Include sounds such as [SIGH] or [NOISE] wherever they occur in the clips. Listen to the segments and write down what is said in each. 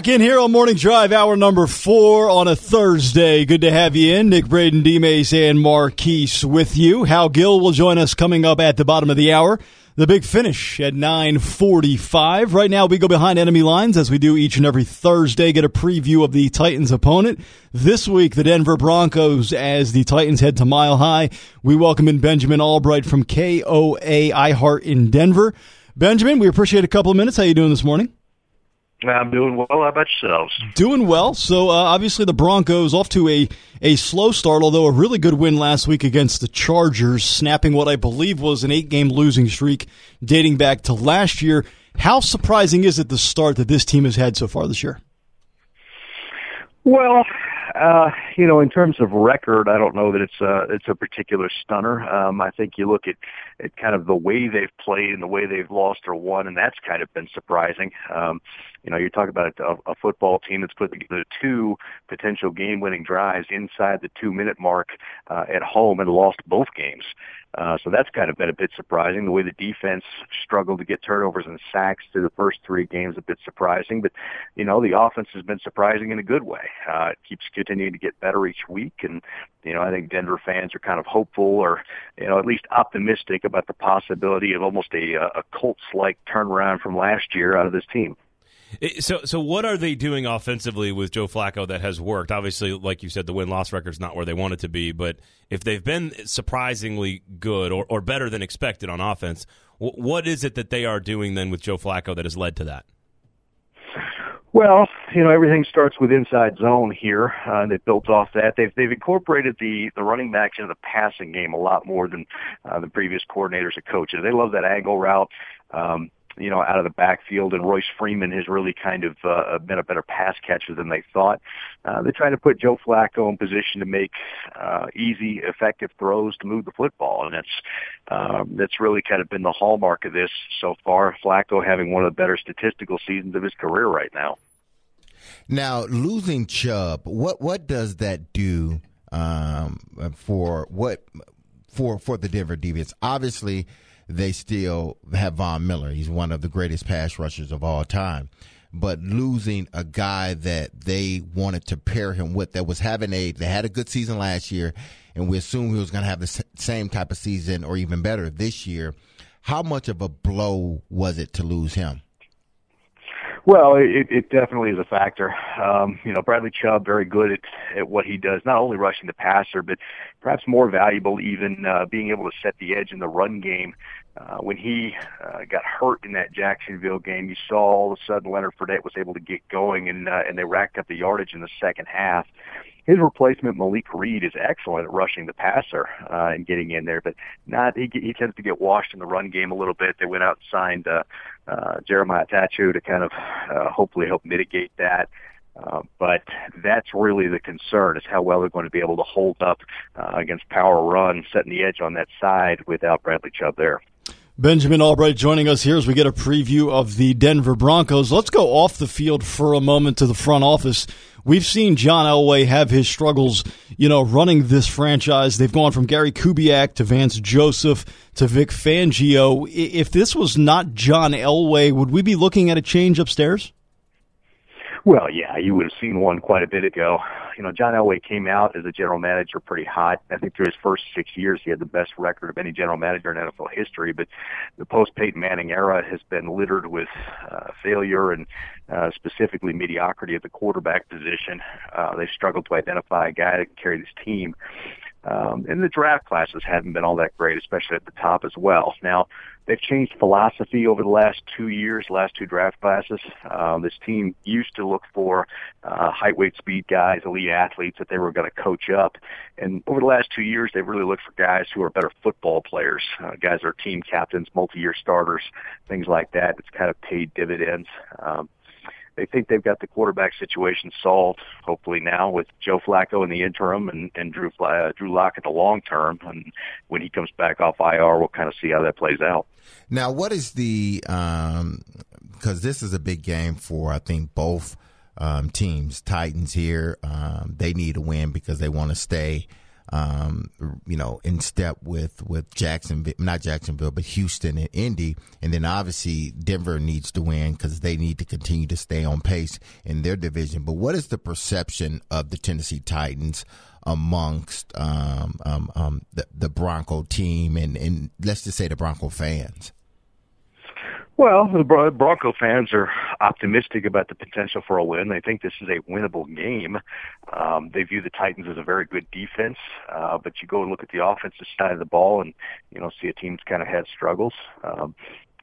Back in here on Morning Drive, hour number four on a Thursday. Good to have you in. Nick Braden, D Mace, and Marquise with you. Hal Gill will join us coming up at the bottom of the hour. The big finish at 945. Right now, we go behind enemy lines as we do each and every Thursday, get a preview of the Titans' opponent. This week, the Denver Broncos as the Titans head to Mile High. We welcome in Benjamin Albright from KOA iHeart in Denver. Benjamin, we appreciate a couple of minutes. How you doing this morning? I'm doing well. How about yourselves? Doing well. So uh, obviously the Broncos off to a a slow start, although a really good win last week against the Chargers, snapping what I believe was an eight game losing streak dating back to last year. How surprising is it the start that this team has had so far this year? Well, uh, you know, in terms of record, I don't know that it's a it's a particular stunner. Um, I think you look at, at kind of the way they've played and the way they've lost or won, and that's kind of been surprising. Um, you know, you're talking about a, a football team that's put together two potential game-winning drives inside the two-minute mark uh, at home and lost both games. Uh, so that's kind of been a bit surprising. The way the defense struggled to get turnovers and sacks through the first three games, a bit surprising. But you know, the offense has been surprising in a good way. Uh, it keeps continuing to get better each week, and you know, I think Denver fans are kind of hopeful, or you know, at least optimistic about the possibility of almost a, a Colts-like turnaround from last year out of this team. So, so what are they doing offensively with Joe Flacco that has worked? Obviously, like you said, the win loss record is not where they want it to be, but if they've been surprisingly good or, or better than expected on offense, what is it that they are doing then with Joe Flacco that has led to that? Well, you know everything starts with inside zone here. Uh, they've built off that. They've they've incorporated the the running backs into the passing game a lot more than uh, the previous coordinators and coaches. They love that angle route. Um, you know, out of the backfield, and Royce Freeman has really kind of uh, been a better pass catcher than they thought. Uh, they're trying to put Joe Flacco in position to make uh, easy, effective throws to move the football, and that's um, that's really kind of been the hallmark of this so far. Flacco having one of the better statistical seasons of his career right now. Now, losing Chubb, what what does that do um, for what for for the Denver Deviants? Obviously they still have Von Miller. He's one of the greatest pass rushers of all time. But losing a guy that they wanted to pair him with that was having a, they had a good season last year, and we assumed he was going to have the same type of season or even better this year. How much of a blow was it to lose him? Well, it, it definitely is a factor. Um, you know, Bradley Chubb very good at, at what he does, not only rushing the passer, but perhaps more valuable even uh, being able to set the edge in the run game. Uh, when he uh, got hurt in that Jacksonville game, you saw all of a sudden Leonard Fournette was able to get going, and uh, and they racked up the yardage in the second half. His replacement Malik Reed is excellent at rushing the passer uh, and getting in there, but not he, he tends to get washed in the run game a little bit. They went out and signed uh, uh, Jeremiah Attaochu to kind of uh, hopefully help mitigate that. Uh, but that's really the concern is how well they're going to be able to hold up uh, against power run, setting the edge on that side without Bradley Chubb there. Benjamin Albright joining us here as we get a preview of the Denver Broncos. Let's go off the field for a moment to the front office. We've seen John Elway have his struggles, you know, running this franchise. They've gone from Gary Kubiak to Vance Joseph to Vic Fangio. If this was not John Elway, would we be looking at a change upstairs? Well, yeah, you would have seen one quite a bit ago. You know, John Elway came out as a general manager pretty hot. I think through his first six years, he had the best record of any general manager in NFL history. But the post Peyton Manning era has been littered with uh, failure and uh, specifically mediocrity at the quarterback position. Uh, they've struggled to identify a guy that can carry this team. Um, and the draft classes haven't been all that great, especially at the top as well. Now, they've changed philosophy over the last two years, last two draft classes. Um, this team used to look for uh, height, weight, speed guys, elite athletes that they were going to coach up. And over the last two years, they've really looked for guys who are better football players, uh, guys that are team captains, multi-year starters, things like that. It's kind of paid dividends. Um, they think they've got the quarterback situation solved. Hopefully now with Joe Flacco in the interim and, and Drew uh, Drew Lock in the long term, and when he comes back off IR, we'll kind of see how that plays out. Now, what is the um, because this is a big game for I think both um, teams. Titans here, um, they need a win because they want to stay um, you know, in step with with Jacksonville, not Jacksonville, but Houston and Indy, and then obviously Denver needs to win because they need to continue to stay on pace in their division. But what is the perception of the Tennessee Titans amongst um, um, um, the, the Bronco team and, and let's just say the Bronco fans? Well, the Bronco fans are optimistic about the potential for a win. They think this is a winnable game. Um, they view the Titans as a very good defense, uh, but you go and look at the offensive side of the ball, and you know see a team that's kind of had struggles. Um,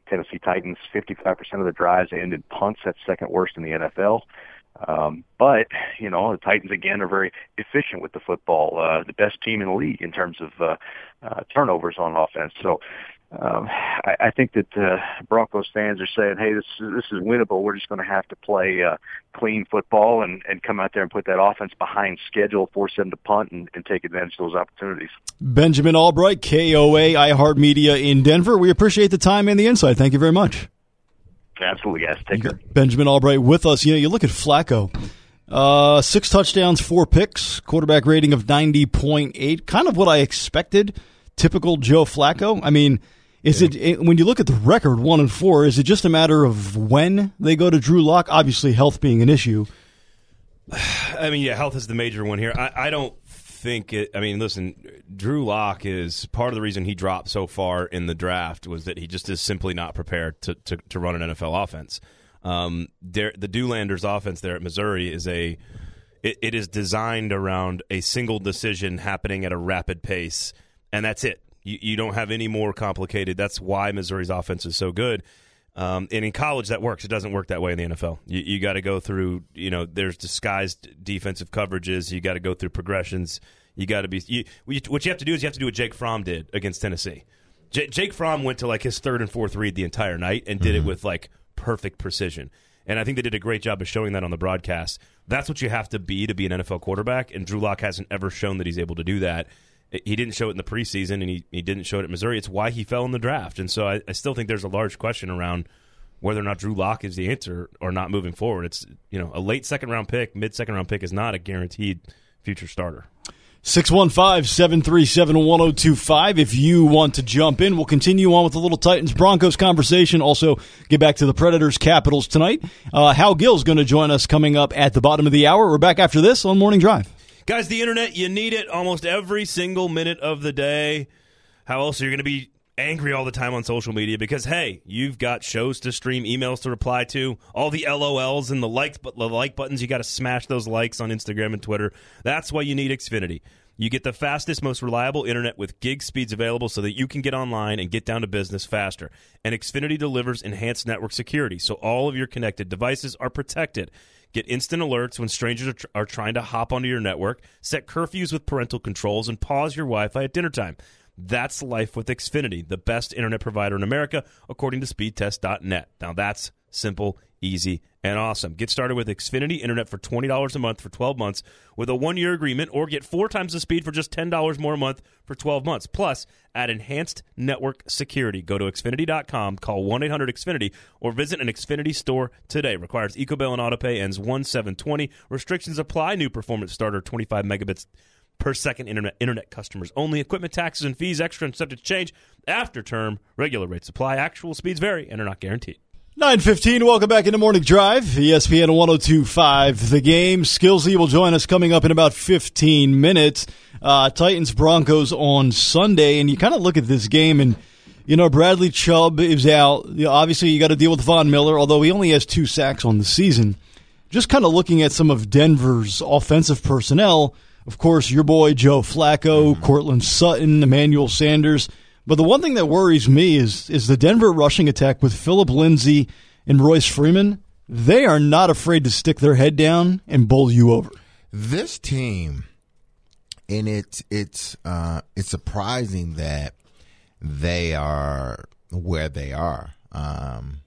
Tennessee Titans, 55% of the drives ended punts. That's second worst in the NFL. Um, but you know the Titans again are very efficient with the football, uh, the best team in the league in terms of uh, uh, turnovers on offense. So um, I, I think that uh, Broncos fans are saying, "Hey, this this is winnable. We're just going to have to play uh, clean football and and come out there and put that offense behind schedule, force them to punt, and, and take advantage of those opportunities." Benjamin Albright, KOA iHeartMedia in Denver. We appreciate the time and the insight. Thank you very much. Absolutely, guys. Take care. Benjamin Albright with us. You know, you look at Flacco. Uh, six touchdowns, four picks, quarterback rating of 90.8. Kind of what I expected. Typical Joe Flacco. I mean, is yeah. it when you look at the record, one and four? Is it just a matter of when they go to Drew Lock? Obviously, health being an issue. [SIGHS] I mean, yeah, health is the major one here. I, I don't think it. I mean, listen, Drew Lock is part of the reason he dropped so far in the draft was that he just is simply not prepared to to, to run an NFL offense. Um, the Dewlanders offense there at Missouri is a it, it is designed around a single decision happening at a rapid pace, and that's it. You, you don't have any more complicated. That's why Missouri's offense is so good. Um, and in college, that works. It doesn't work that way in the NFL. You, you got to go through, you know, there's disguised defensive coverages. You got to go through progressions. You got to be. You, what you have to do is you have to do what Jake Fromm did against Tennessee. J- Jake Fromm went to like his third and fourth read the entire night and did mm-hmm. it with like perfect precision. And I think they did a great job of showing that on the broadcast. That's what you have to be to be an NFL quarterback. And Drew Lock hasn't ever shown that he's able to do that. He didn't show it in the preseason, and he, he didn't show it at Missouri. It's why he fell in the draft. And so I, I still think there's a large question around whether or not Drew Lock is the answer or not moving forward. It's you know a late second round pick, mid second round pick is not a guaranteed future starter. 615-737-1025 if you want to jump in. We'll continue on with the little Titans Broncos conversation. Also get back to the Predators Capitals tonight. Uh, Hal Gill's going to join us coming up at the bottom of the hour. We're back after this on Morning Drive. Guys, the internet, you need it almost every single minute of the day. How else are you going to be angry all the time on social media because hey, you've got shows to stream, emails to reply to, all the LOLs and the like but the like buttons. You got to smash those likes on Instagram and Twitter. That's why you need Xfinity. You get the fastest, most reliable internet with gig speeds available so that you can get online and get down to business faster. And Xfinity delivers enhanced network security so all of your connected devices are protected. Get instant alerts when strangers are, tr- are trying to hop onto your network, set curfews with parental controls, and pause your Wi Fi at dinner time. That's life with Xfinity, the best internet provider in America, according to speedtest.net. Now that's simple, easy, and awesome. Get started with Xfinity Internet for $20 a month for 12 months with a one year agreement, or get four times the speed for just $10 more a month for 12 months. Plus, add enhanced network security. Go to Xfinity.com, call 1 800 Xfinity, or visit an Xfinity store today. Requires EcoBill and AutoPay, ends 1720. Restrictions apply. New performance starter 25 megabits per second internet internet customers only. Equipment taxes and fees extra and subject to change after term. Regular rates apply. Actual speeds vary and are not guaranteed. 915, welcome back into Morning Drive, ESPN 1025. The game, Skillsy will join us coming up in about 15 minutes. Uh, Titans Broncos on Sunday, and you kind of look at this game, and, you know, Bradley Chubb is out. You know, obviously, you got to deal with Von Miller, although he only has two sacks on the season. Just kind of looking at some of Denver's offensive personnel, of course, your boy Joe Flacco, mm-hmm. Courtland Sutton, Emmanuel Sanders. But the one thing that worries me is is the Denver rushing attack with Philip Lindsay and Royce Freeman. They are not afraid to stick their head down and bowl you over. This team, and it's it's uh, it's surprising that they are where they are um,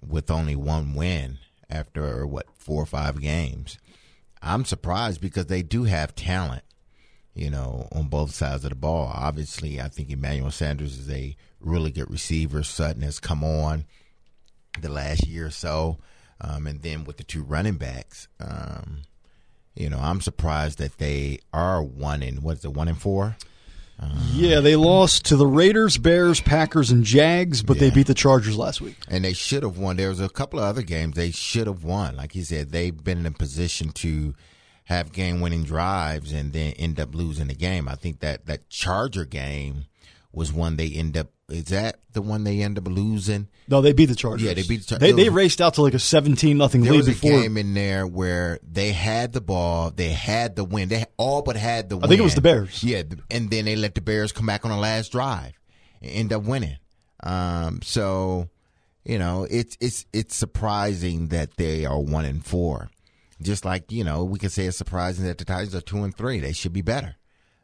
with only one win after what four or five games. I'm surprised because they do have talent, you know, on both sides of the ball. Obviously, I think Emmanuel Sanders is a really good receiver. Sutton has come on the last year or so. Um, and then with the two running backs, um, you know, I'm surprised that they are one in what's it, one in four? Yeah, they lost to the Raiders, Bears, Packers, and Jags, but they beat the Chargers last week. And they should have won. There was a couple of other games they should have won. Like he said, they've been in a position to have game winning drives and then end up losing the game. I think that that Charger game was one they end up. Is that the one they end up losing? No, they beat the Chargers. Yeah, they beat the Char- They, was- they raced out to like a seventeen nothing There lead was a before. game in there where they had the ball, they had the win, they all but had the. Win. I think it was the Bears. Yeah, and then they let the Bears come back on the last drive and end up winning. Um, so you know, it's it's it's surprising that they are one and four. Just like you know, we could say it's surprising that the Titans are two and three. They should be better.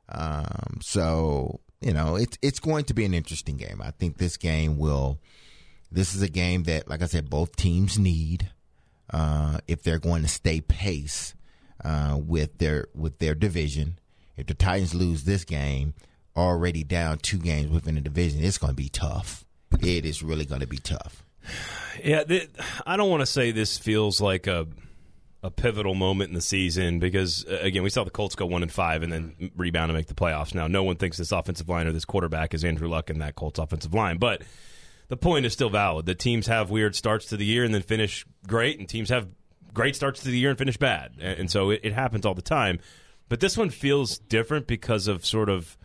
Um, so you know, it's it's going to be an interesting game. I think this game will. This is a game that, like I said, both teams need uh, if they're going to stay pace uh, with their with their division. If the Titans lose this game, already down two games within the division, it's going to be tough. It is really going to be tough. Yeah, th- I don't want to say this feels like a a pivotal moment in the season because uh, again, we saw the Colts go one and five and then rebound and make the playoffs. Now, no one thinks this offensive line or this quarterback is Andrew Luck in that Colts offensive line, but the point is still valid. The teams have weird starts to the year and then finish great, and teams have great starts to the year and finish bad, and, and so it, it happens all the time. But this one feels different because of sort of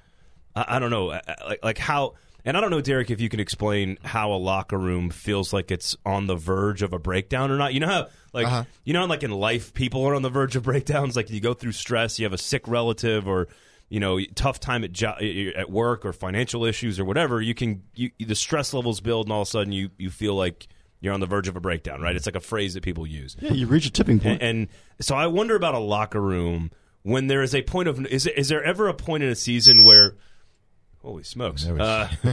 I, I don't know, like like how. And I don't know, Derek, if you can explain how a locker room feels like it's on the verge of a breakdown or not. You know how, like, Uh-huh. you know, how, like in life, people are on the verge of breakdowns. Like you go through stress, you have a sick relative, or you know, tough time at jo- at work, or financial issues, or whatever. You can, you, the stress levels build, and all of a sudden, you you feel like you're on the verge of a breakdown. Right? It's like a phrase that people use. Yeah, you reach a tipping point. And, and so I wonder about a locker room when there is a point of is is there ever a point in a season where holy smokes uh, [LAUGHS]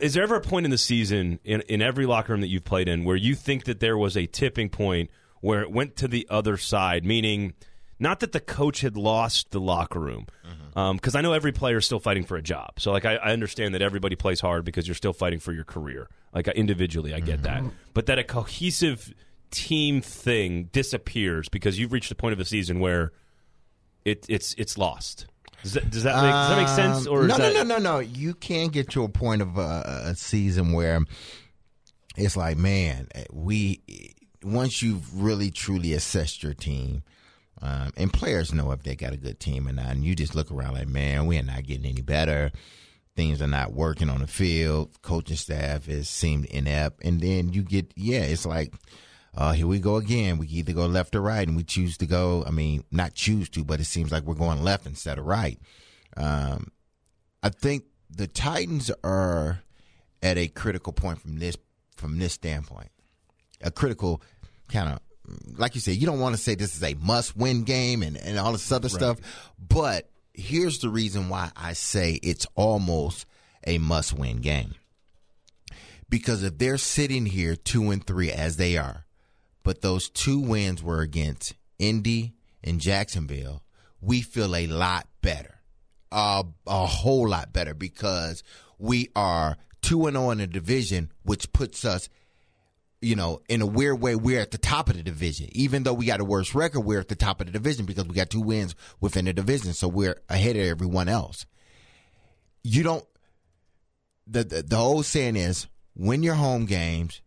is there ever a point in the season in in every locker room that you've played in where you think that there was a tipping point where it went to the other side meaning not that the coach had lost the locker room um, because I know every player is still fighting for a job. So like I, I understand that everybody plays hard because you're still fighting for your career. Like individually, I get that, but that a cohesive team thing disappears because you've reached a point of the season where it, it's it's lost. Does that, does that make does that make sense? Or Um, is no, that, no, no, no, no. You can get to a point of a, a season where it's like, man, we once you've really truly assessed your team, um, and players know if they got a good team or not, and you just look around like, man, we are not getting any better. Things are not working on the field. Coaching staff is seemed inept, and then you get, yeah, it's like. Uh, here we go again. We either go left or right, and we choose to go. I mean, not choose to, but it seems like we're going left instead of right. Um, I think the Titans are at a critical point from this from this standpoint. A critical kind of like you said, you don't want to say this is a must win game and, and all this other stuff. But here's the reason why I say it's almost a must win game. Because if they're sitting here two and three as they are, but those two wins were against Indy and Jacksonville, we feel a lot better. Uh, a whole lot better because we are 2 and 0 in the division, which puts us, you know, in a weird way, we're at the top of the division. Even though we got a worse record, we're at the top of the division because we got two wins within the division. So we're ahead of everyone else. You don't, the, the, the old saying is win your home games,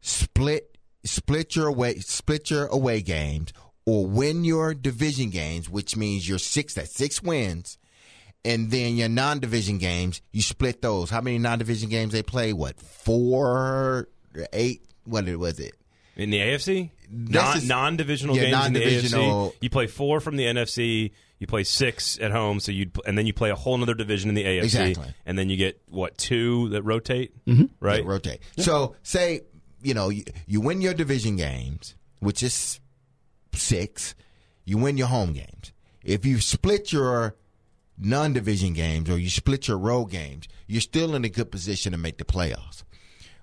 split split your away split your away games or win your division games, which means you're six at six wins, and then your non division games, you split those. How many non division games they play? What four, eight? What was it? in the AFC? non non divisional yeah, games in the AFC. You play four from the NFC. You play six at home, so you and then you play a whole other division in the AFC, Exactly. and then you get what two that rotate, mm-hmm. right? They rotate. So say you know you, you win your division games, which is six. You win your home games. If you split your non-division games or you split your road games, you're still in a good position to make the playoffs.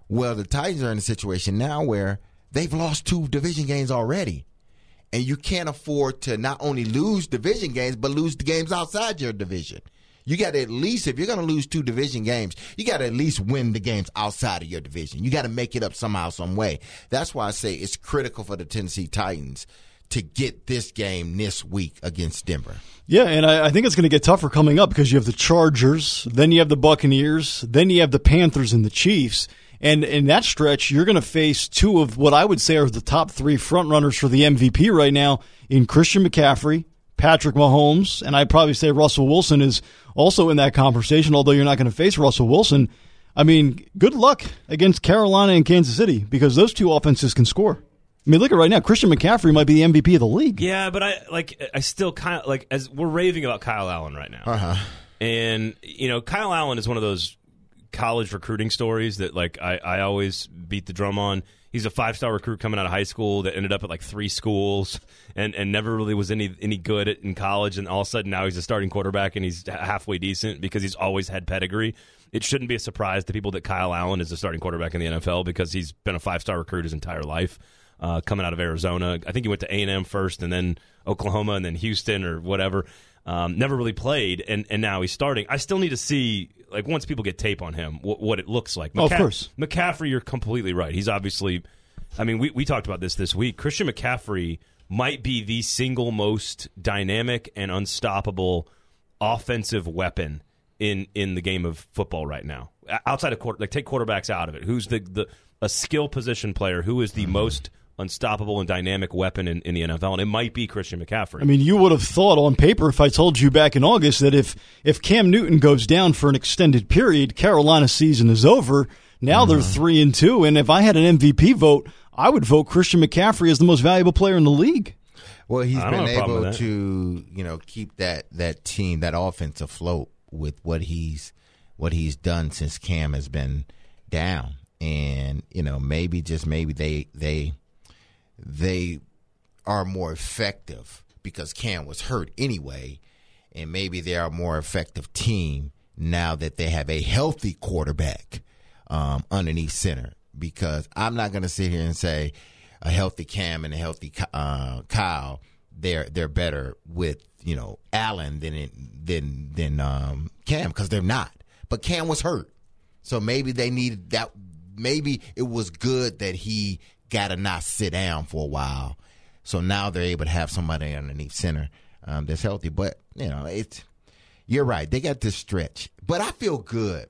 Well, the Titans are in a situation now where they've lost two division games already. And you can't afford to not only lose division games, but lose the games outside your division. You got to at least, if you're going to lose two division games, you got to at least win the games outside of your division. You got to make it up somehow, some way. That's why I say it's critical for the Tennessee Titans to get this game this week against Denver. Yeah, and I, I think it's going to get tougher coming up because you have the Chargers, then you have the Buccaneers, then you have the Panthers and the Chiefs. And in that stretch, you're going to face two of what I would say are the top three frontrunners for the MVP right now in Christian McCaffrey, Patrick Mahomes, and I'd probably say Russell Wilson is also in that conversation, although you're not going to face Russell Wilson. I mean, good luck against Carolina and Kansas City because those two offenses can score. I mean, look at right now. Christian McCaffrey might be the MVP of the league. Yeah, but I like. I still kind of like as we're raving about Kyle Allen right now, Uh-huh. and you know, Kyle Allen is one of those college recruiting stories that like I, I always beat the drum on. He's a five star recruit coming out of high school that ended up at like three schools [LAUGHS] and, and never really was any any good at, in college. And all of a sudden now he's a starting quarterback and he's halfway decent because he's always had pedigree. It shouldn't be a surprise to people that Kyle Allen is a starting quarterback in the NFL because he's been a five star recruit his entire life. Uh, coming out of Arizona, I think he went to A and M first, and then Oklahoma, and then Houston or whatever. Um, never really played, and, and now he's starting. I still need to see, like, once people get tape on him, what, what it looks like. Oh, of course. McCaffrey, you're completely right. He's obviously, I mean, we, we talked about this this week. Christian McCaffrey might be the single most dynamic and unstoppable offensive weapon in in the game of football right now. Outside of quarter, like take quarterbacks out of it. Who's the the a skill position player? Who is the most unstoppable and dynamic weapon in, in the NFL? And it might be Christian McCaffrey. I mean, you would have thought on paper if I told you back in August that if if Cam Newton goes down for an extended period, Carolina season is over. Now they're mm-hmm. three and two, and if I had an MVP vote, I would vote Christian McCaffrey as the most valuable player in the league. Well, he's been have a problem able to, you know, keep that that team, that offense afloat with what he's what he's done since Cam has been down. And, you know, maybe just maybe they they they are more effective because Cam was hurt anyway, and maybe they are a more effective team now that they have a healthy quarterback um, underneath center. Because I'm not going to sit here and say a healthy Cam and a healthy uh, Kyle they're they're better with you know Allen than than than um, Cam because they're not. But Cam was hurt, so maybe they needed that. Maybe it was good that he got to not sit down for a while. So now they're able to have somebody underneath center um, that's healthy. But you know, it's you're right. They got this stretch, but I feel good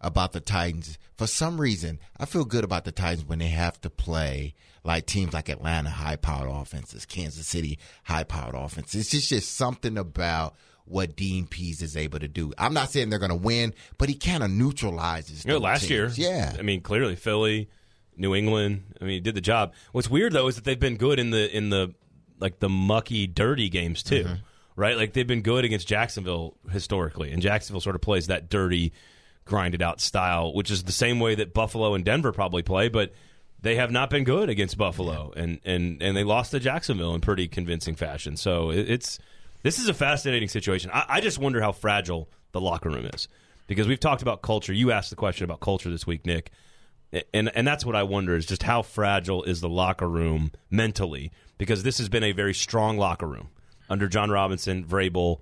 about the Titans. For some reason, I feel good about the Titans when they have to play like teams like Atlanta, high powered offenses, Kansas City, high powered offenses. It's just, just something about what Dean Pees is able to do. I'm not saying they're going to win, but he kind of neutralizes. You know, last teams. year, yeah. I mean, clearly Philly, New England. I mean, he did the job. What's weird though is that they've been good in the in the like the mucky, dirty games too, Mm-hmm. right? Like they've been good against Jacksonville historically, and Jacksonville sort of plays that dirty, grinded out style, which is the same way that Buffalo and Denver probably play, but. They have not been good against Buffalo, and, and, and they lost to Jacksonville in pretty convincing fashion. So it, it's this is a fascinating situation. I, I just wonder how fragile the locker room is because we've talked about culture. You asked the question about culture this week, Nick, and and that's what I wonder is just how fragile is the locker room mentally because this has been a very strong locker room under Jon Robinson, Vrabel,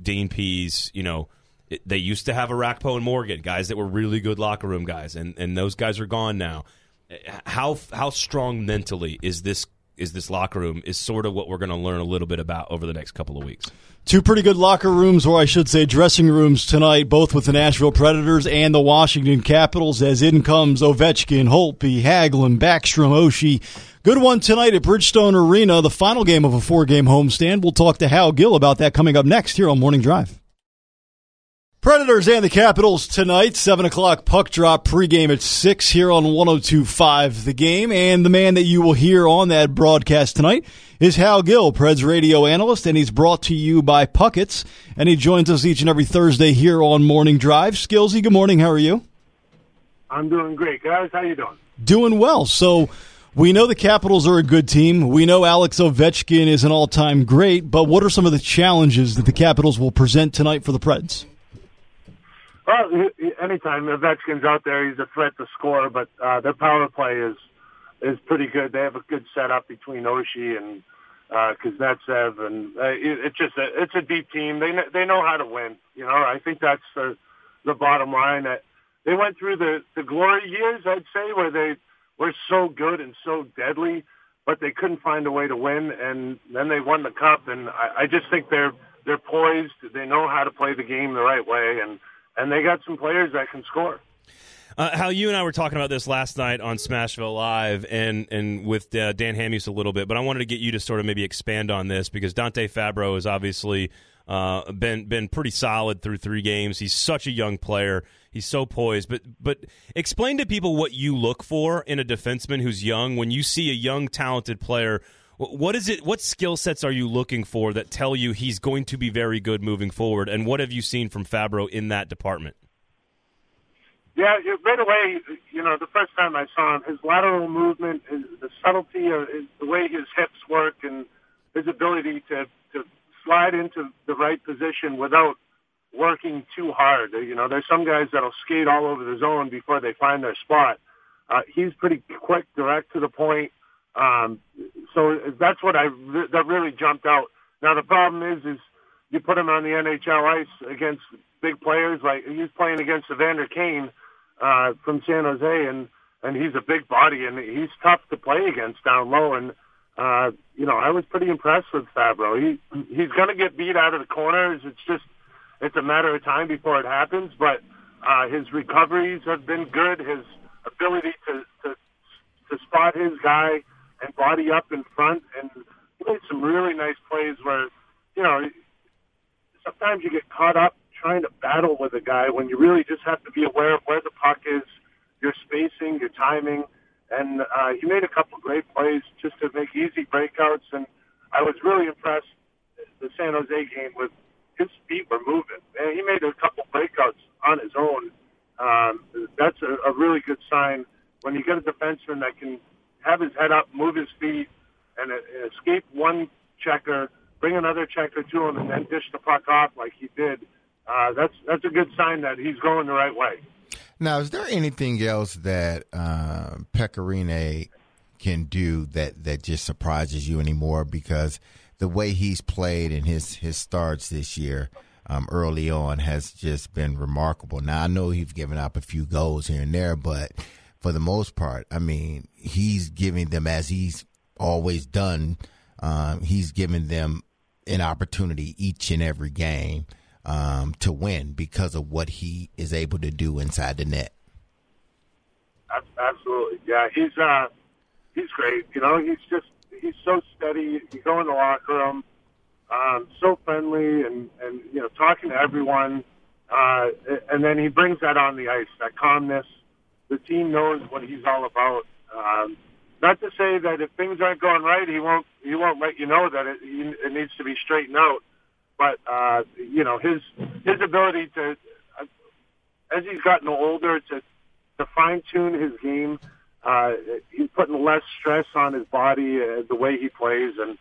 Dean Pees. You know, it, they used to have Orakpo and Morgan, guys that were really good locker room guys, and and those guys are gone now. How how strong mentally is this? Is this locker room is sort of what we're going to learn a little bit about over the next couple of weeks. Two pretty good locker rooms, or I should say dressing rooms tonight, both with the Nashville Predators and the Washington Capitals, as in comes Ovechkin, Holtby, Hagelin, Backstrom, Oshie. Good one tonight at Bridgestone Arena, the final game of a four game homestand. We'll talk to Hal Gill about that coming up next here on Morning Drive. Predators and the Capitals tonight, 7 o'clock puck drop pregame at 6 here on 1025 The Game. And the man that you will hear on that broadcast tonight is Hal Gill, Preds radio analyst, and he's brought to you by Puckett's. And he joins us each and every Thursday here on Morning Drive. Skillsy, good morning. How are you? I'm doing great, guys. How you doing? Doing well. So we know the Capitals are a good team. We know Alex Ovechkin is an all time great, but what are some of the challenges that the Capitals will present tonight for the Preds? Well, anytime Ovechkin's out there, he's a threat to score. But uh, their power play is is pretty good. They have a good setup between Oshie and uh, Kuznetsov, and uh, it, it's just a, it's a deep team. They they know how to win. You know, I think that's the the bottom line. That they went through the the glory years, I'd say, where they were so good and so deadly. but they couldn't find a way to win, and then they won the cup. And I, I just think they're they're poised. They know how to play the game the right way, and and they got some players that can score. Uh, Hal, you and I were talking about this last night on Smashville Live and and with uh, Dan Hamhuis a little bit, but I wanted to get you to sort of maybe expand on this because Dante Fabbro has obviously uh, been been pretty solid through three games. He's such a young player. He's so poised. But but explain to people what you look for in a defenseman who's young. When you see a young, talented player, what is it? What skill sets are you looking for that tell you he's going to be very good moving forward? And what have you seen from Fabbro in that department? Yeah, right away, you know, the first time I saw him, his lateral movement, his, the subtlety of his, the way his hips work, and his ability to to slide into the right position without working too hard. You know, there's some guys that'll skate all over the zone before they find their spot. Uh, he's pretty quick, direct to the point. Um, so that's what I that really jumped out. Now the problem is, is you put him on the NHL ice against big players like he's playing against Evander Kane uh, from San Jose, and and he's a big body, and he's tough to play against down low. And uh, you know, I was pretty impressed with Fabbro. He he's going to get beat out of the corners. It's just it's a matter of time before it happens. But uh, his recoveries have been good. His ability to to to spot his guy and body up in front, and he made some really nice plays where you know sometimes you get caught up trying to battle with a guy when you really just have to be aware of where the puck is, your spacing, your timing. And uh, he made a couple great plays just to make easy breakouts. And I was really impressed the San Jose game with his feet were moving. And he made a couple breakouts on his own. Um, that's a, a really good sign when you get a defenseman that can have his head up, move his feet, and, escape one checker, bring another checker to him, and then dish the puck off like he did uh, that's that's a good sign that he's going the right way. Now, is there anything else that uh, Pekka Rinne can do that that just surprises you anymore? Because the way he's played in his his starts this year. Um, early on has just been remarkable. Now I know he's given up a few goals here and there, but for the most part, I mean, he's giving them as he's always done. Um, he's giving them an opportunity each and every game um, to win because of what he is able to do inside the net. Absolutely, yeah. He's uh, he's great. You know, he's just he's so steady. You go in the locker room, um, so friendly, and and you know, talking to everyone. Uh, and then he brings that on the ice, that calmness. The team knows what he's all about. Um, not to say that if things aren't going right, he won't he won't let you know that it, it needs to be straightened out but uh, you know his his ability to, uh, as he's gotten older, to to fine tune his game. Uh, he's putting less stress on his body, uh, the way he plays, and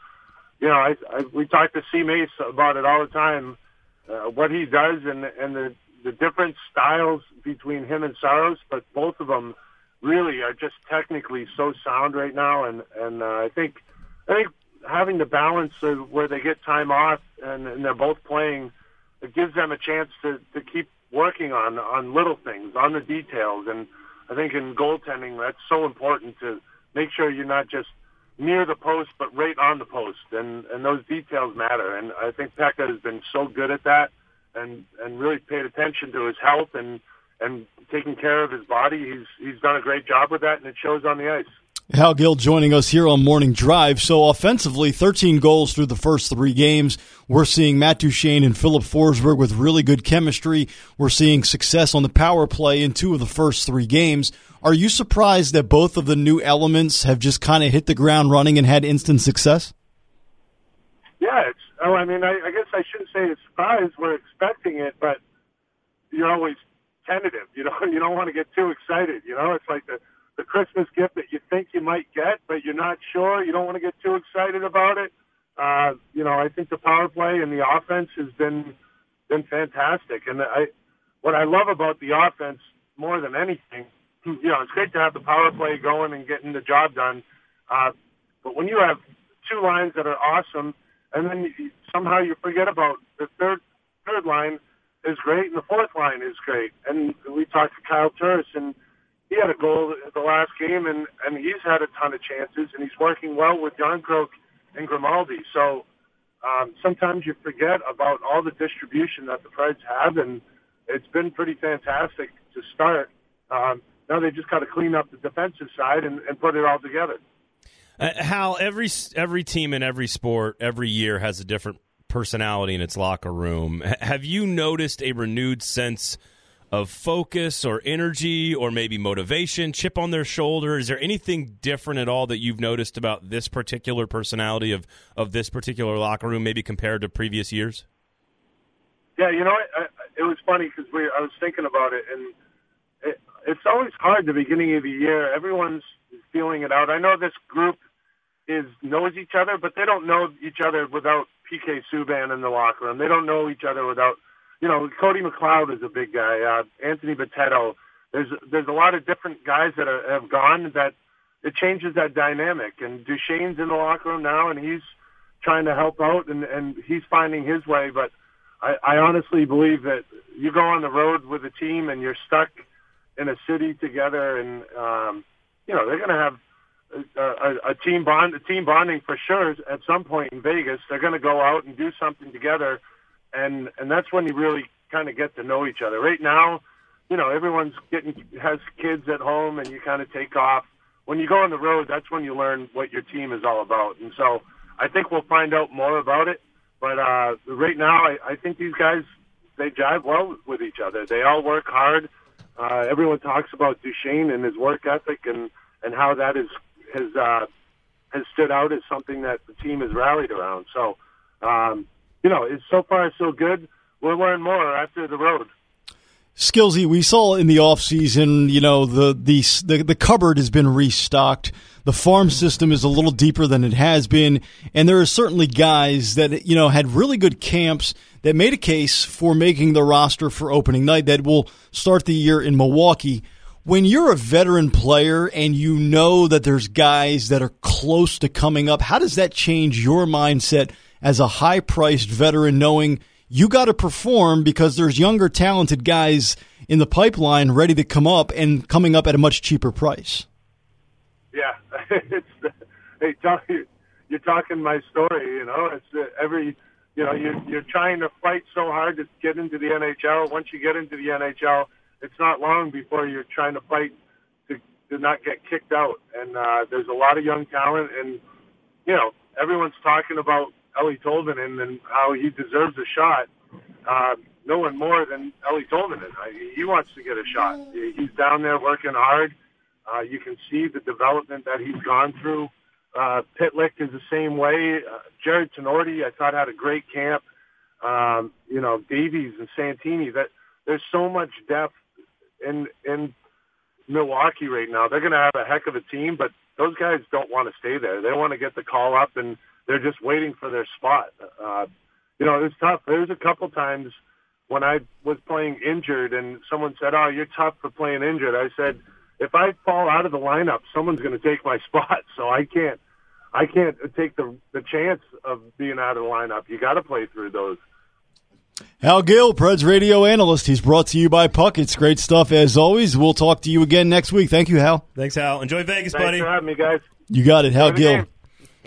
you know, I, I we talk to C Mace about it all the time. Uh, what he does and and the the different styles between him and Saros, but both of them really are just technically so sound right now, and and uh, I think I think having the balance of where they get time off and, and they're both playing, it gives them a chance to, to keep working on on little things, on the details. And I think in goaltending, that's so important to make sure you're not just near the post, but right on the post. And and those details matter. And I think Pekka has been so good at that, and and really paid attention to his health and and taking care of his body. He's he's done a great job with that, and it shows on the ice. Hal Gill joining us here on Morning Drive. So offensively, 13 goals through the first three games. We're seeing Matt Duchene and Filip Forsberg with really good chemistry. We're seeing success on the power play in two of the first three games. Are you surprised that both of the new elements have just kind of hit the ground running and had instant success? Yeah, it's, oh, I mean, I, I guess I shouldn't say it's surprised. We're expecting it, but you're always tentative. You know, [LAUGHS] you don't want to get too excited. You know, it's like the the Christmas gift that you think you might get, but you're not sure. You don't want to get too excited about it. Uh, you know, I think the power play and the offense has been been fantastic. And I, what I love about the offense more than anything, you know, it's great to have the power play going and getting the job done. Uh, but when you have two lines that are awesome, and then somehow you forget about the third third line is great, and the fourth line is great. And we talked to Kyle Turris, and he had a goal the last game, and and he's had a ton of chances, and he's working well with Jarnkrok and Grimaldi. So um, sometimes you forget about all the distribution that the Preds have, and it's been pretty fantastic to start. Um, now they just got to clean up the defensive side and, and put it all together. Uh, Hal, every every team in every sport every year has a different personality in its locker room. H- have you noticed a renewed sense of focus or energy or maybe motivation, chip on their shoulder? Is there anything different at all that you've noticed about this particular personality of of this particular locker room, maybe compared to previous years? Yeah, you know, I, I, it was funny because we I was thinking about it, and it, it's always hard the beginning of the year. Everyone's feeling it out. I know this group is knows each other, but they don't know each other without PK Subban in the locker room. They don't know each other without, you know, Cody McLeod is a big guy. Uh, Anthony Bitetto. There's there's a lot of different guys that are, have gone that it changes that dynamic. And Duchene's in the locker room now, and he's trying to help out, and and he's finding his way. But I, I honestly believe that you go on the road with a team and you're stuck in a city together, and um, you know they're going to have a, a, team bond, a team bonding for sure at some point in Vegas. They're going to go out and do something together, and and that's when you really kind of get to know each other. Right now, you know everyone's getting has kids at home, and you kind of take off. When you go on the road, that's when you learn what your team is all about, and so I think we'll find out more about it. But uh, right now, I, I think these guys they jive well with each other. They all work hard. Uh, everyone talks about Duchene and his work ethic and and how that is has uh, has stood out as something that the team has rallied around. So, um, you know, it's so far so good. We'll learn more after the road. Skillsy, we saw in the offseason, you know, the, the the the cupboard has been restocked. The farm system is a little deeper than it has been, and there are certainly guys that you know had really good camps that made a case for making the roster for opening night that will start the year in Milwaukee. When you're a veteran player and you know that there's guys that are close to coming up, how does that change your mindset as a high-priced veteran knowing you got to perform because there's younger, talented guys in the pipeline ready to come up and coming up at a much cheaper price. Yeah, [LAUGHS] it's hey, talk, you're talking my story. You know, it's every you know you're you're trying to fight so hard to get into the NHL. Once you get into the NHL, it's not long before you're trying to fight to to not get kicked out. And uh, there's a lot of young talent, and you know everyone's talking about Eeli Tolvanen and how he deserves a shot. Uh, no one more than Eeli Tolvanen. He wants to get a shot. He's down there working hard. Uh, you can see the development that he's gone through. Uh, Pitlick is the same way. Uh, Jarred Tinordi, I thought, had a great camp. Um, you know, Davies and Santini. That there's so much depth in in Milwaukee right now. They're going to have a heck of a team, but those guys don't want to stay there. They want to get the call up, and they're just waiting for their spot. Uh, you know, it's tough. There was a couple times when I was playing injured, and someone said, "Oh, you're tough for playing injured." I said, "If I fall out of the lineup, someone's going to take my [LAUGHS] spot, so I can't." I can't take the the chance of being out of the lineup. You got to play through those. Hal Gill, Preds radio analyst. He's brought to you by Puck. It's great stuff as always. We'll talk to you again next week. Thank you, Hal. Thanks, Hal. Enjoy Vegas, Thanks buddy. for having me, guys. You got it, Hal Enjoy the Gill.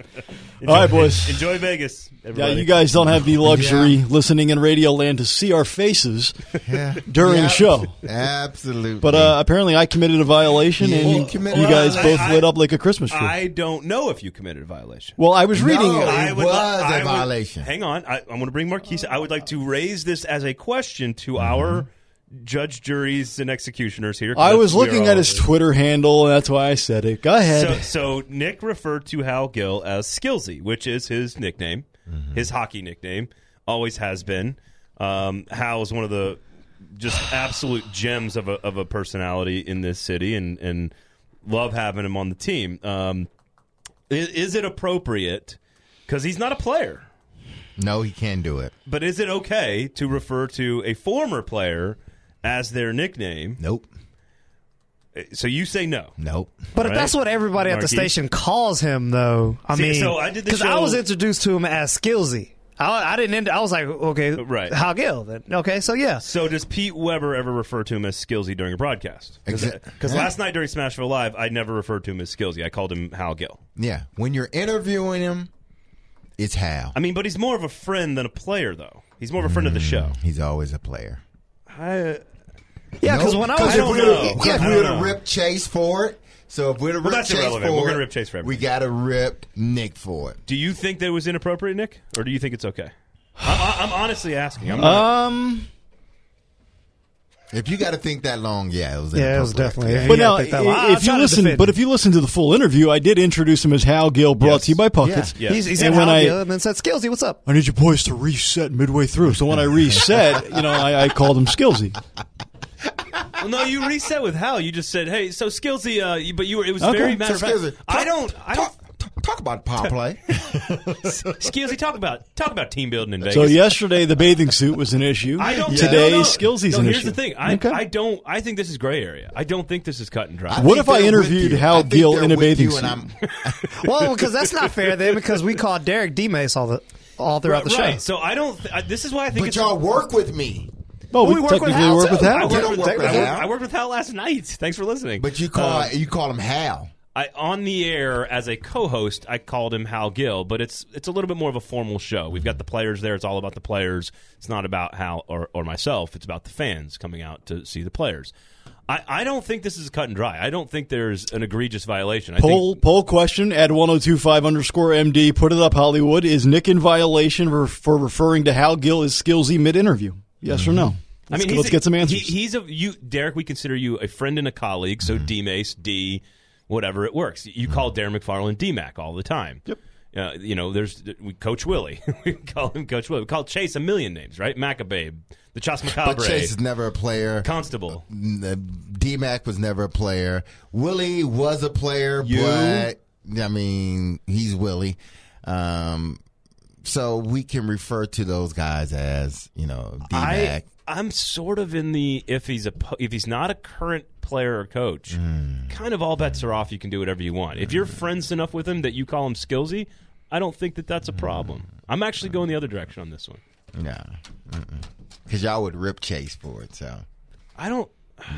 Game. Enjoy, All right, boys. Enjoy Vegas. Yeah, you guys don't have the luxury listening in Radio Land to see our faces Yeah. during Yeah, the show. Absolutely. But uh, apparently, I committed a violation, Yeah, and you you, committed you guys violation. both I- lit up like a Christmas tree. I don't know if you committed a violation. well, I was reading. No. uh, It was a violation. hang on, I, I'm going to bring Marquise. I would like to raise this as a question to our judge, juries, and executioners here. I was looking at his over. Twitter handle, and that's why I said it. Go ahead. So, so Nick referred to Hal Gill as Skillsy, which is his nickname, his hockey nickname, always has been. Um, Hal is one of the just [SIGHS] absolute gems of a, of a personality in this city, and, and love having him on the team. Um, is, is it appropriate? Because he's not a player, no, he can't do it. but is it okay to refer to a former player as their nickname? Nope. So you say no. Nope. But if that's what everybody at the Marquise? station calls him, though, I See, mean, so I did the because I show- was introduced to him as Skillsy. I, I didn't end. I was like, okay, Right. Hal Gill. Then okay, so yeah. So does Pete Weber ever refer to him as Skillsy during a broadcast? Because Exa- uh, last night during Smashville Live, I never referred to him as Skillsy. I called him Hal Gill. Yeah, when you're interviewing him, it's Hal. I mean, but he's more of a friend than a player, though. He's more of a friend of the mm-hmm. show. He's always a player. I, Yeah, because No, when I was I if we know. would've- Yeah, if we don't would have know. ripped Chase for it, so if we'd have Well, ripped that's Chase irrelevant. for We're it, gonna rip Chase for we everything. got to rip Nick for it. do you think that was inappropriate, Nick, or do you think it's okay? [SIGHS] I, I, I'm honestly asking. I'm not, Um, If you got to think that long, yeah, it was. Yeah, it was inappropriate. definitely- but Yeah, now, I think that- I- I'm if you trying to listen, defend but him. if you listen to the full interview, I did introduce him as Hal Gill, brought Yes. to you by Puckett's. Yeah. he's, he's And at when Hal I- Gill and then said, "Skillsy, what's up?" I need your boys to reset midway through. So when I [LAUGHS] reset, you know, I, I called him Skillsy. Well, no, you reset with Hal. You just said, "Hey, so Skillsy," uh, you- but you were. It was Okay. very matter So, of fact. excuse I don't. I don't. talk, talk, talk about power play. [LAUGHS] Skillsy, talk about talk about team building in Vegas. So yesterday the bathing suit was an issue. I don't. Today no, no. Skillsy's no, an here's issue. the thing. I, Okay. I don't. I think this is gray area. I don't think this is cut and dry. I What think if I they're with interviewed you. Hal I think Gill they're in a with bathing you, suit? and I'm- [LAUGHS] Well, because that's not fair then, because we called Derek D Mace all the all throughout the show. right. So I don't. Th- I, this is why I think but it's. y'all work with me. Well, we, we work with technically Hal, work with too. I Hal. Worked, with, work I, with worked, Hal. I worked with Hal last night. Thanks for listening. But you call um, you call him Hal. I, on the air as a co-host, I called him Hal Gill, but it's it's a little bit more of a formal show. We've got the players there; it's all about the players. It's not about Hal or, or myself. It's about the fans coming out to see the players. I, I don't think this is cut and dry. I don't think there's an egregious violation. I Poll think, poll question at 1025 underscore MD. Put it up, Hollywood. Is Nick in violation for, for referring to Hal Gill as Skillsy mid interview? Yes or no? I Let's, mean, let's a- get some answers. He, he's a you, Derek. We consider you a friend and a colleague. So D Mace, D, whatever it works. You call Darren McFarland D Mac all the time. Yep. Uh, you know, there's we Coach Willie. [LAUGHS] we call him Coach Willie. We call Chase a million names, right? Macababe, the Chas But Chase is never a player. Constable. D Mac was never a player. Willie was a player, You? but I mean, he's Willie. Um, so we can refer to those guys as you know D I. I'm sort of in the if he's a if he's not a current player or coach, hmm. kind of all bets are off. You can do whatever you want. If you're hmm. friends enough with him that you call him Skillsy, I don't think that that's a hmm. problem. I'm actually going the other direction on this one. No, because y'all would rip Chase for it. So I don't.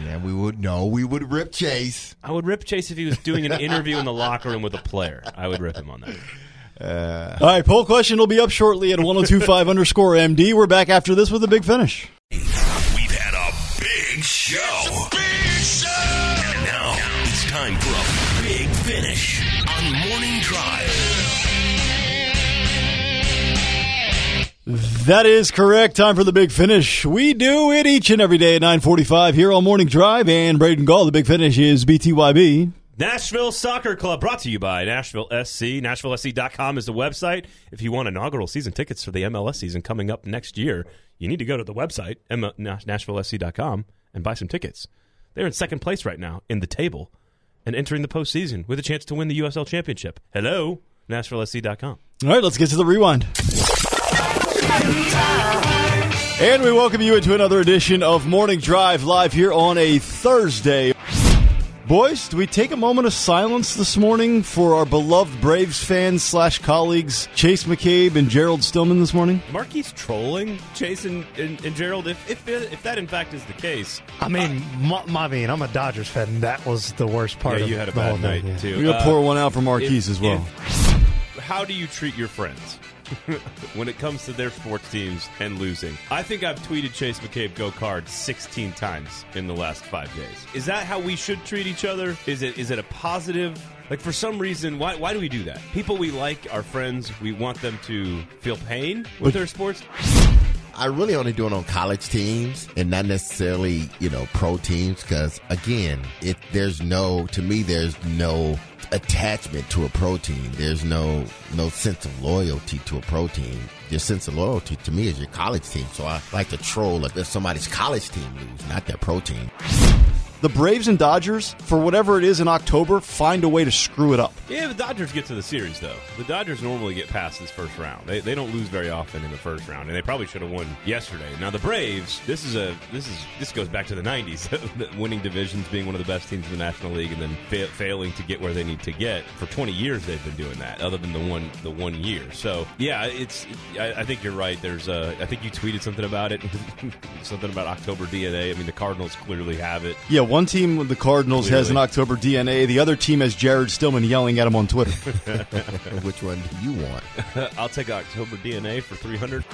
yeah, we would no, we would rip Chase. I would rip Chase if he was doing an interview in the locker room with a player. I would rip him on that. Uh, All right, poll question will be up shortly at 1025 [LAUGHS] underscore MD. We're back after this with a big finish. We've had a big show. Big show! And now it's time for a big finish on Morning Drive. That is correct. Time for the big finish. We do it each and every day at 945 here on Morning Drive. And Braden Gall, the big finish is BTYB. Nashville Soccer Club brought to you by Nashville SC. NashvilleSC.com is the website. If you want inaugural season tickets for the MLS season coming up next year, you need to go to the website, NashvilleSC.com, and buy some tickets. They're in second place right now in the table and entering the postseason with a chance to win the USL Championship. Hello, NashvilleSC.com. All right, let's get to the rewind. And we welcome you into another edition of Morning Drive live here on a Thursday. Boys, do we take a moment of silence this morning for our beloved Braves fans slash colleagues Chase McCabe and Jared Stillman this morning? Marquis trolling Chase and, and, and Gerald. If, if if that in fact is the case, I mean, my, my mean, I'm a Dodgers fan. and That was the worst part. yeah, of you had a the whole bad thing, night yeah. too. We're going to Uh, pour one out for Marquise if- as well. if- how do you treat your friends [LAUGHS] when it comes to their sports teams and losing? I think I've tweeted Chase McCabe go card 16 times in the last five days. Is that how we should treat each other? Is it is it a positive? Like for some reason, why why do we do that? People we like, our friends, we want them to feel pain with their sports. I really only do it on college teams and not necessarily, you know, pro teams because again, it there's no to me there's no attachment to a pro team. There's no no sense of loyalty to a pro team. Your sense of loyalty to me is your college team. So I like to troll if somebody's college team lose, not their pro team. The Braves and Dodgers, for whatever it is in October, find a way to screw it up. Yeah, the Dodgers get to the series though. The Dodgers normally get past this first round. They, they don't lose very often in the first round, and they probably should have won yesterday. Now the Braves, this is a this is this goes back to the '90s, [LAUGHS] winning divisions, being one of the best teams in the National League, and then fa- failing to get where they need to get. For 20 years, they've been doing that, other than the one the one year. So yeah, it's I, I think you're right. There's uh, I think you tweeted something about it, [LAUGHS] something about October DNA. I mean, the Cardinals clearly have it. Yeah, one team the Cardinals has an October DNA. The other team has Jared Stillman yelling at him on Twitter. [LAUGHS] Which one do you want? [LAUGHS] I'll take October DNA for 300.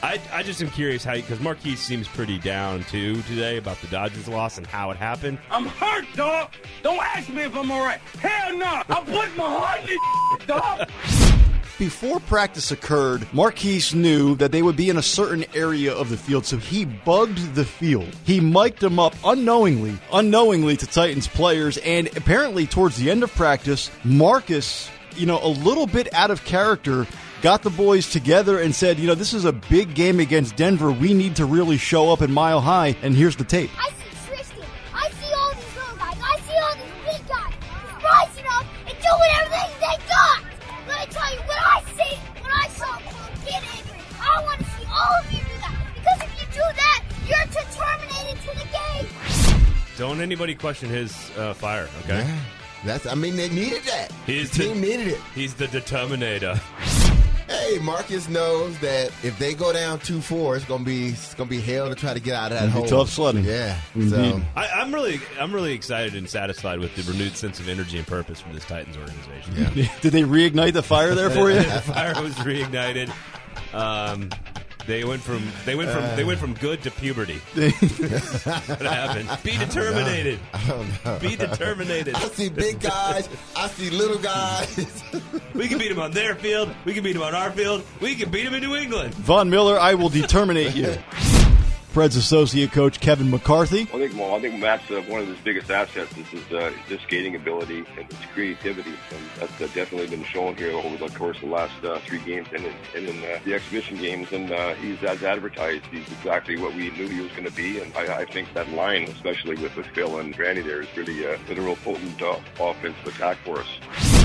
I, I just am curious how because Marquise seems pretty down too today about the Dodgers loss and how it happened. I'm hurt, dog. Don't ask me if I'm all right. Hell no. I put my heart in [LAUGHS] this, dog. Before practice occurred, Marquise knew that they would be in a certain area of the field, so he bugged the field. He mic'd them up unknowingly, unknowingly to Titans players, and apparently towards the end of practice, Marcus, you know, a little bit out of character, got the boys together and said, you know, this is a big game against Denver. We need to really show up in Mile High, and here's the tape. I see Tristan. I see all these little guys. I see all these big guys rising up and doing everything Don't anybody question his uh, fire, okay? Yeah. That's. I mean, they needed that. He's the team the- needed it. He's the determinator. Hey, Marcus knows that if they go down two four, it's gonna be it's gonna be hell to try to get out of that It'll hole. tough sledding. Yeah. Indeed. So I, I'm really I'm really excited and satisfied with the renewed sense of energy and purpose for this Titans organization. yeah. [LAUGHS] Did they reignite the fire there for you? [LAUGHS] the fire was reignited. Um, they went from they went from they went from good to puberty. [LAUGHS] what happened? Be determined. Be determined. I see big guys. I see little guys. We can beat them on their field. We can beat them on our field. We can beat them in New England. Von Miller, I will determinate you. [LAUGHS] Preds associate coach Kevin McCarthy. I think well, I think Matt's uh, one of his biggest assets is his, uh, his skating ability and his creativity, and that's uh, definitely been shown here over the course of the last uh, three games and in, and in uh, the exhibition games. And uh, he's as advertised. He's exactly what we knew he was going to be. And I, I think that line, especially with, with Phil and Granny, there is really been a real potent offensive attack for us.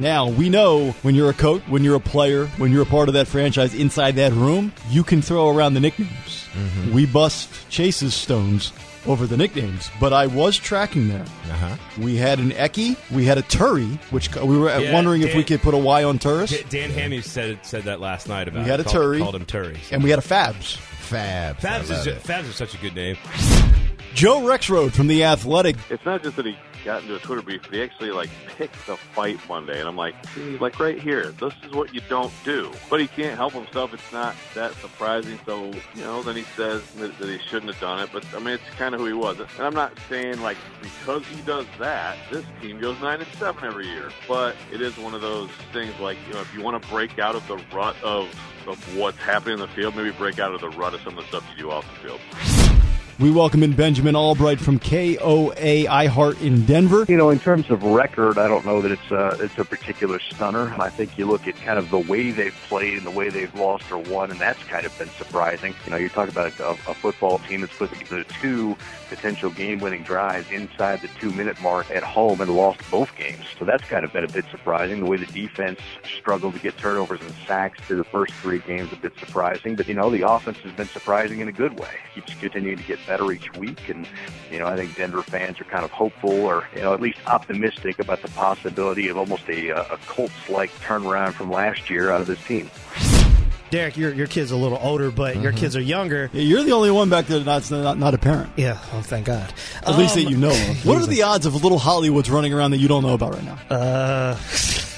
Now, we know when you're a coach, when you're a player, when you're a part of that franchise inside that room, you can throw around the nicknames. We bust Chase's stones over the nicknames, but I was tracking them. Uh-huh. We had an Eki, we had a Turi, which we were Yeah, wondering if we could put a Y on Turris, D- Dan Hammy said said that last night about We had it. a called, Turry. called him Turry. and we had a Fabs. Fab. Fabs is. Fabs is such a good name. Joe Rexrode from The Athletic. it's not just that he got into a Twitter beef, but he actually like picked the fight one day. and I'm like, see, like right here, this is what you don't do. But he can't help himself. It's not that surprising. So you know, then he says that, that he shouldn't have done it. But I mean, it's kind of who he was. And I'm not saying like because he does that, this team goes nine and seven every year. But it is one of those things like you know, if you want to break out of the rut of of what's happening in the field, maybe break out of the rut of some of the stuff you do off the field. We welcome in Benjamin Allbright from KOA iHeart in Denver. You know, in terms of record, I don't know that it's a, it's a particular stunner. I think you look at kind of the way they've played and the way they've lost or won, and that's kind of been surprising. You know, you're talking about a, a football team that's put the two potential game-winning drives inside the two-minute mark at home and lost both games. So that's kind of been a bit surprising. The way the defense struggled to get turnovers and sacks through the first three games, a bit surprising. But, you know, the offense has been surprising in a good way. Keeps continuing to get better each week. And, you know, I think Denver fans are kind of hopeful or, you know, at least optimistic about the possibility of almost a, uh, a Colts-like turnaround from last year out of this team. Derek, your your kid's a little older, but your kids are younger. Yeah, You're the only one back there that's not, not a parent. Yeah, oh thank God. At least that Um, you know of. [LAUGHS] What are the odds of little Hollywoods running around that you don't know about right now? Uh, [LAUGHS]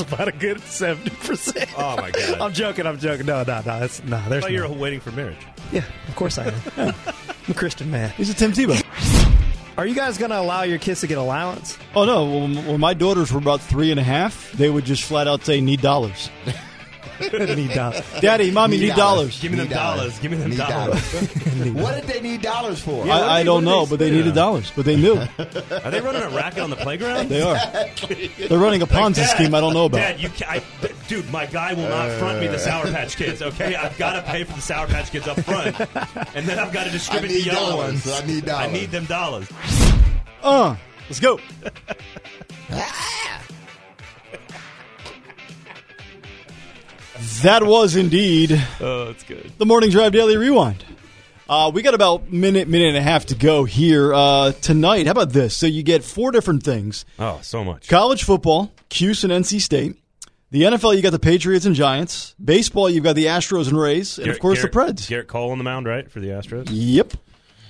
it's about a good seventy percent. Oh my god! I'm joking. I'm joking. No, no, no. It's no. I There's thought no. you were waiting for marriage. Yeah, of course I am. [LAUGHS] I'm a Christian man. He's a Tim Tebow. Are you guys going to allow your kids to get allowance? Oh no! When, when my daughters were about three and a half, they would just flat out say need dollars. [LAUGHS] need dollars. Daddy, mommy need, dollars. Give me them Need dollars. Give me them Need dollars. [LAUGHS] what did they need dollars for? I, I don't know, but they needed dollars. But they knew Are they running a racket on the playground? they are. They're running a Ponzi Dad, scheme I don't know about. Dad, you ca I, dude, my guy will not front me the Sour Patch Kids. Okay, I've got to pay for the Sour Patch Kids up front, and then I've got to distribute the need yellow dollars. ones. I need dollars. I dollars. need them dollars. Uh, let's go. [LAUGHS] that was indeed Oh, that's good. the Morning Drive Daily Rewind. Uh, we got about minute, minute and a half to go here uh, tonight. How about this? So you get four different things: Oh, so much. college football, Cuse and NC State. The NFL, you got the Patriots and Giants. Baseball, you've got the Astros and Rays, and of course Gerrit- the Preds. Gerrit Cole on the mound, right, for the Astros. Yep.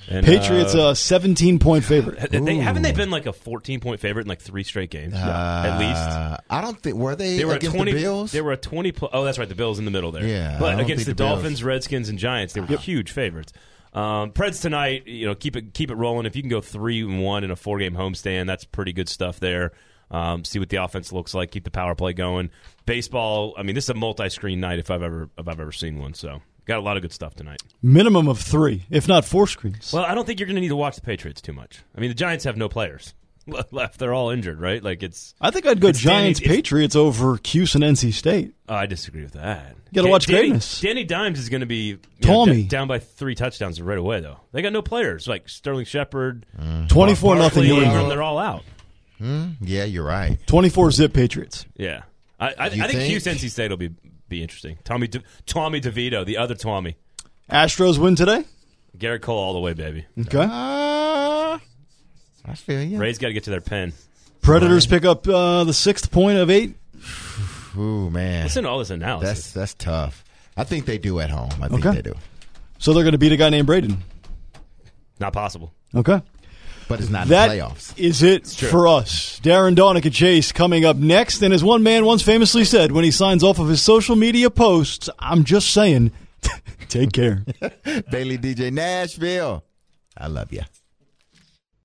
And, Patriots, uh, a 17 point favorite. [LAUGHS] they, haven't they been like a 14 point favorite in like three straight games? at least. Uh, I don't think were they, They were against twenty. the Bills. They were a twenty. Pl- oh, that's right. The Bills in the middle there. Yeah, but against the, the Dolphins, Redskins, and Giants, they were huge favorites. Um, Preds tonight, you know, keep it keep it rolling. If you can go three and one in a four game homestand, that's pretty good stuff there. Um, see what the offense looks like. Keep the power play going. Baseball. I mean, this is a multi screen night if I've ever if I've ever seen one. So got a lot of good stuff tonight. Minimum of three, if not four screens. Well, I don't think you're going to need to watch the Patriots too much. I mean, the Giants have no players [LAUGHS] left. They're all injured, right? Like it's. I think I'd go It's Danny- Giants Patriots over Cuse and NC State. Oh, I disagree with that. You gotta watch Danny, greatness. Danny Dimes is going to be you know, Tommy. d- down by three touchdowns right away, though. They got no players like Sterling Shepard, 24 nothing Barkley, New Engram. England. They're all out. Hmm? Yeah, you're right. 24 zip Patriots. Yeah, I, I, I think, think? Hughes NC State will be be interesting. Tommy De, Tommy DeVito, the other Tommy, Astros win today. Gerrit Cole all the way, baby. Okay. Uh, I feel you. Ray's got to get to their pen. Predators pick up uh, the sixth point of eight. Ooh man, Listen to all this that's analysis. that's tough. I think they do at home. I think Okay. they do, So they're going to beat a guy named Braden. Not possible. Okay. But it's not That in the playoffs. is it for us. Darren Donica Chase coming up next. And as one man once famously said when he signs off of his social media posts, I'm just saying, [LAUGHS] take care. [LAUGHS] Bailey DJ Nashville. I love you.